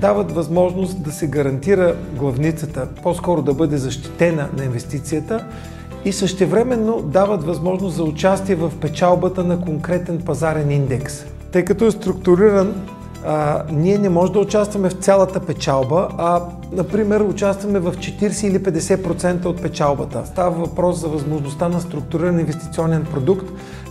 дават възможност да се гарантира главницата, по-скоро да бъде защитена на инвестицията и същевременно дават възможност за участие в печалбата на конкретен пазарен индекс. Тъй като е структуриран, а, ние не можем да участваме в цялата печалба, а, например, участваме в 40 или 50% от печалбата. Става въпрос за възможността на структуриран инвестиционен продукт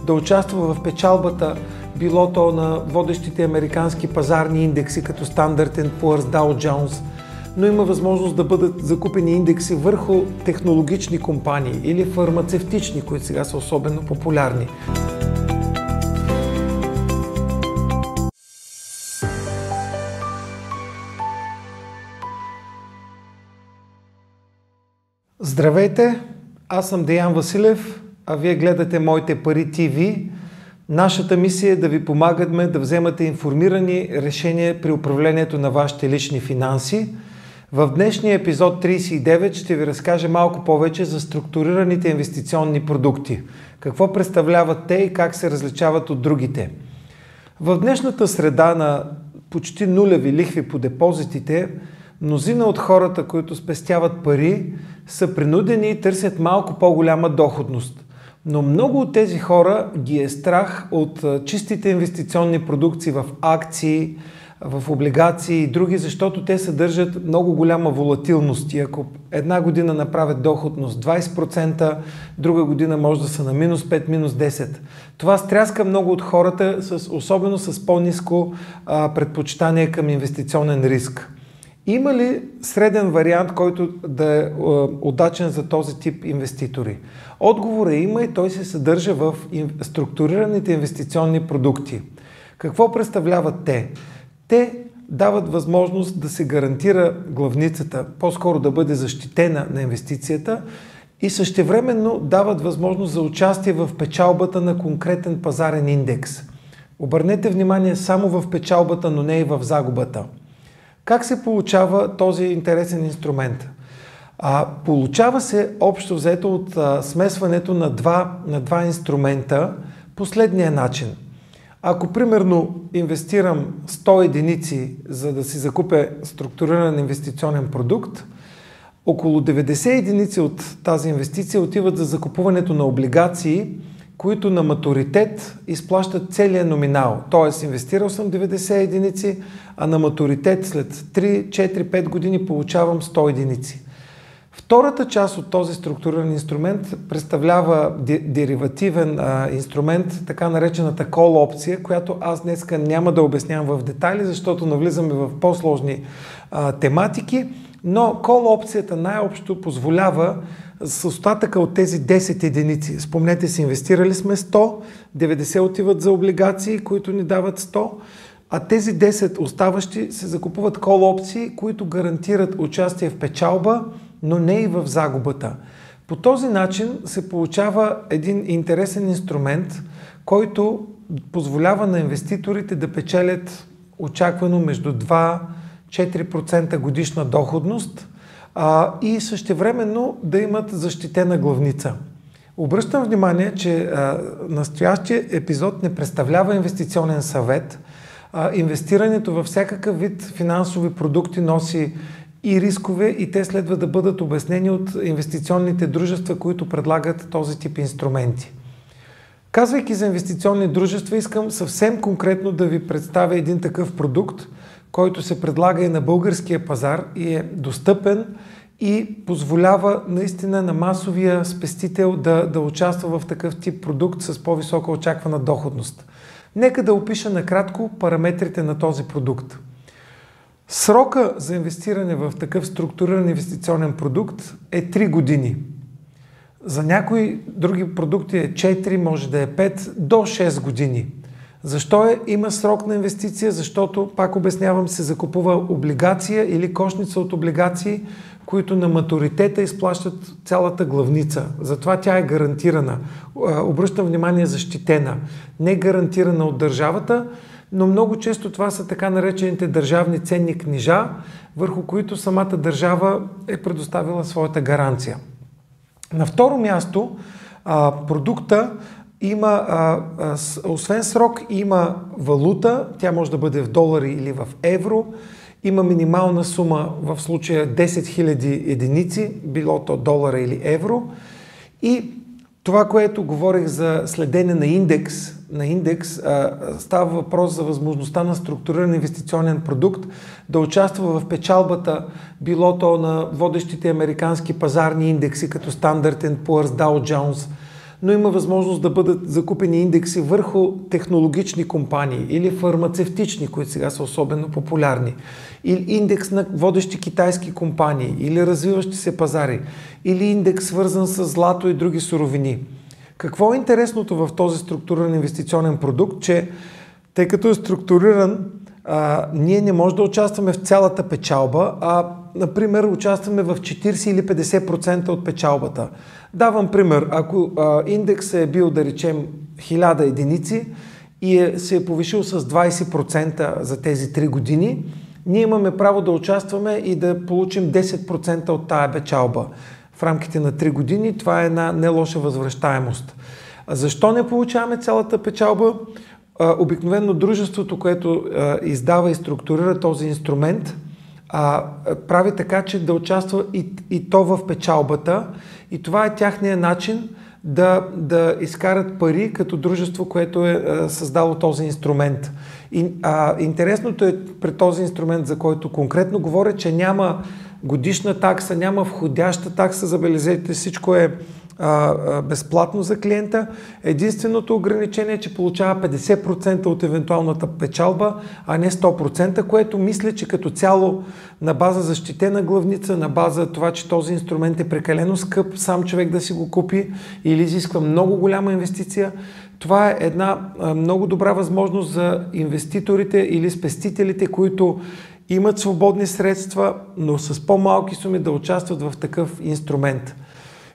да участва в печалбата било то на водещите американски пазарни индекси, като Standard Poor's, Dow Jones, но има възможност да бъдат закупени индекси върху технологични компании или фармацевтични, които сега са особено популярни. Здравейте, аз съм Деян Василев, а вие гледате Моите пари ТВ. Нашата мисия е да ви помагаме да вземате информирани решения при управлението на вашите лични финанси. В днешния епизод 39 ще ви разкажа малко повече за структурираните инвестиционни продукти. Какво представляват те и как се различават от другите. В днешната среда на почти нулеви лихви по депозитите, мнозина от хората, които спестяват пари, са принудени и търсят малко по-голяма доходност – но много от тези хора ги е страх от чистите инвестиционни продукции в акции, в облигации и други, защото те съдържат много голяма волатилност. И ако една година направят доходност 20%, друга година може да са на минус 5, минус 10. Това стряска много от хората, особено с по-низко предпочитание към инвестиционен риск. Има ли среден вариант, който да е удачен за този тип инвеститори? Отговора има и той се съдържа в структурираните инвестиционни продукти. Какво представляват те? Те дават възможност да се гарантира главницата, по-скоро да бъде защитена на инвестицията и същевременно дават възможност за участие в печалбата на конкретен пазарен индекс. Обърнете внимание само в печалбата, но не и в загубата. Как се получава този интересен инструмент? А, получава се общо взето от а, смесването на два, на два инструмента последния начин. Ако примерно инвестирам 100 единици за да си закупя структуриран инвестиционен продукт, около 90 единици от тази инвестиция отиват за закупуването на облигации, които на матуритет изплащат целия номинал. Тоест, инвестирал съм 90 единици, а на матуритет след 3, 4, 5 години получавам 100 единици. Втората част от този структуриран инструмент представлява деривативен а, инструмент, така наречената call опция, която аз днеска няма да обяснявам в детайли, защото навлизаме в по-сложни а, тематики, но call опцията най-общо позволява с остатъка от тези 10 единици. Спомнете си, инвестирали сме 100, 90 отиват за облигации, които ни дават 100, а тези 10 оставащи се закупуват кол опции, които гарантират участие в печалба, но не и в загубата. По този начин се получава един интересен инструмент, който позволява на инвеститорите да печелят очаквано между 2-4% годишна доходност а, и същевременно да имат защитена главница. Обръщам внимание, че а, настоящия епизод не представлява инвестиционен съвет. А, инвестирането във всякакъв вид финансови продукти носи и рискове и те следва да бъдат обяснени от инвестиционните дружества, които предлагат този тип инструменти. Казвайки за инвестиционни дружества, искам съвсем конкретно да ви представя един такъв продукт, който се предлага и на българския пазар и е достъпен и позволява наистина на масовия спестител да, да участва в такъв тип продукт с по-висока очаквана доходност. Нека да опиша накратко параметрите на този продукт. Срока за инвестиране в такъв структуриран инвестиционен продукт е 3 години. За някои други продукти е 4, може да е 5, до 6 години. Защо е? Има срок на инвестиция, защото, пак обяснявам, се закупува облигация или кошница от облигации, които на матуритета изплащат цялата главница. Затова тя е гарантирана. Обръщам внимание, защитена. Не гарантирана от държавата, но много често това са така наречените държавни ценни книжа, върху които самата държава е предоставила своята гаранция. На второ място, продукта има, освен срок, има валута, тя може да бъде в долари или в евро, Има минимална сума в случая 10 000 единици, било то долара или евро. И това, което говорих за следене на индекс, на индекс става въпрос за възможността на структуриран инвестиционен продукт да участва в печалбата, било то на водещите американски пазарни индекси, като Standard Poor's, Dow Jones, но има възможност да бъдат закупени индекси върху технологични компании или фармацевтични, които сега са особено популярни, или индекс на водещи китайски компании, или развиващи се пазари, или индекс свързан с злато и други суровини. Какво е интересното в този структуриран инвестиционен продукт, че тъй като е структуриран, а, ние не можем да участваме в цялата печалба, а, например, участваме в 40 или 50% от печалбата. Давам пример. Ако а, индекс е бил, да речем, 1000 единици и е, се е повишил с 20% за тези 3 години, ние имаме право да участваме и да получим 10% от тая печалба в рамките на 3 години. Това е една не лоша възвръщаемост. Защо не получаваме цялата печалба? Обикновено дружеството, което издава и структурира този инструмент, прави така, че да участва и, и то в печалбата. И това е тяхния начин да, да изкарат пари като дружество, което е създало този инструмент. И, а, интересното е при този инструмент, за който конкретно говоря, че няма годишна такса, няма входяща такса, забележете, всичко е а, а, безплатно за клиента. Единственото ограничение е, че получава 50% от евентуалната печалба, а не 100%, което мисля, че като цяло на база защитена главница, на база това, че този инструмент е прекалено скъп, сам човек да си го купи или изисква много голяма инвестиция, това е една а, много добра възможност за инвеститорите или спестителите, които имат свободни средства, но с по-малки суми да участват в такъв инструмент.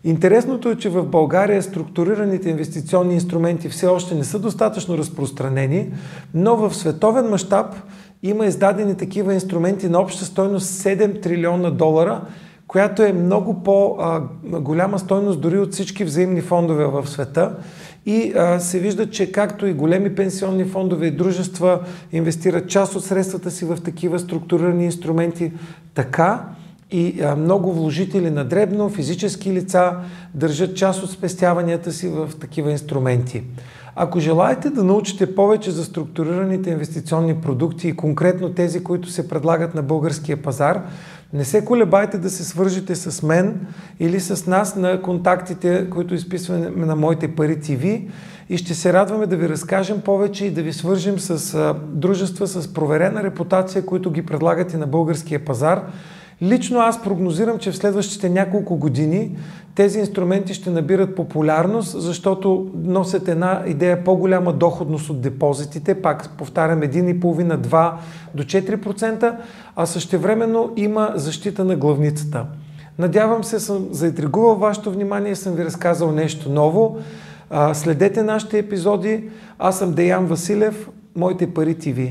Интересното е, че в България структурираните инвестиционни инструменти все още не са достатъчно разпространени, но в световен мащаб има издадени такива инструменти на обща стойност 7 трилиона долара, която е много по-голяма стойност дори от всички взаимни фондове в света. И а, се вижда, че както и големи пенсионни фондове и дружества инвестират част от средствата си в такива структурирани инструменти, така и много вложители на дребно, физически лица държат част от спестяванията си в такива инструменти. Ако желаете да научите повече за структурираните инвестиционни продукти и конкретно тези, които се предлагат на българския пазар, не се колебайте да се свържете с мен или с нас на контактите, които изписваме на Моите пари ТВ и ще се радваме да ви разкажем повече и да ви свържим с дружества с проверена репутация, които ги предлагат и на българския пазар. Лично аз прогнозирам, че в следващите няколко години тези инструменти ще набират популярност, защото носят една идея по-голяма доходност от депозитите, пак повтарям 1,5-2 до 4%, а същевременно има защита на главницата. Надявам се, съм заинтригувал вашето внимание и съм ви разказал нещо ново. Следете нашите епизоди. Аз съм Деян Василев, Моите пари ТВ.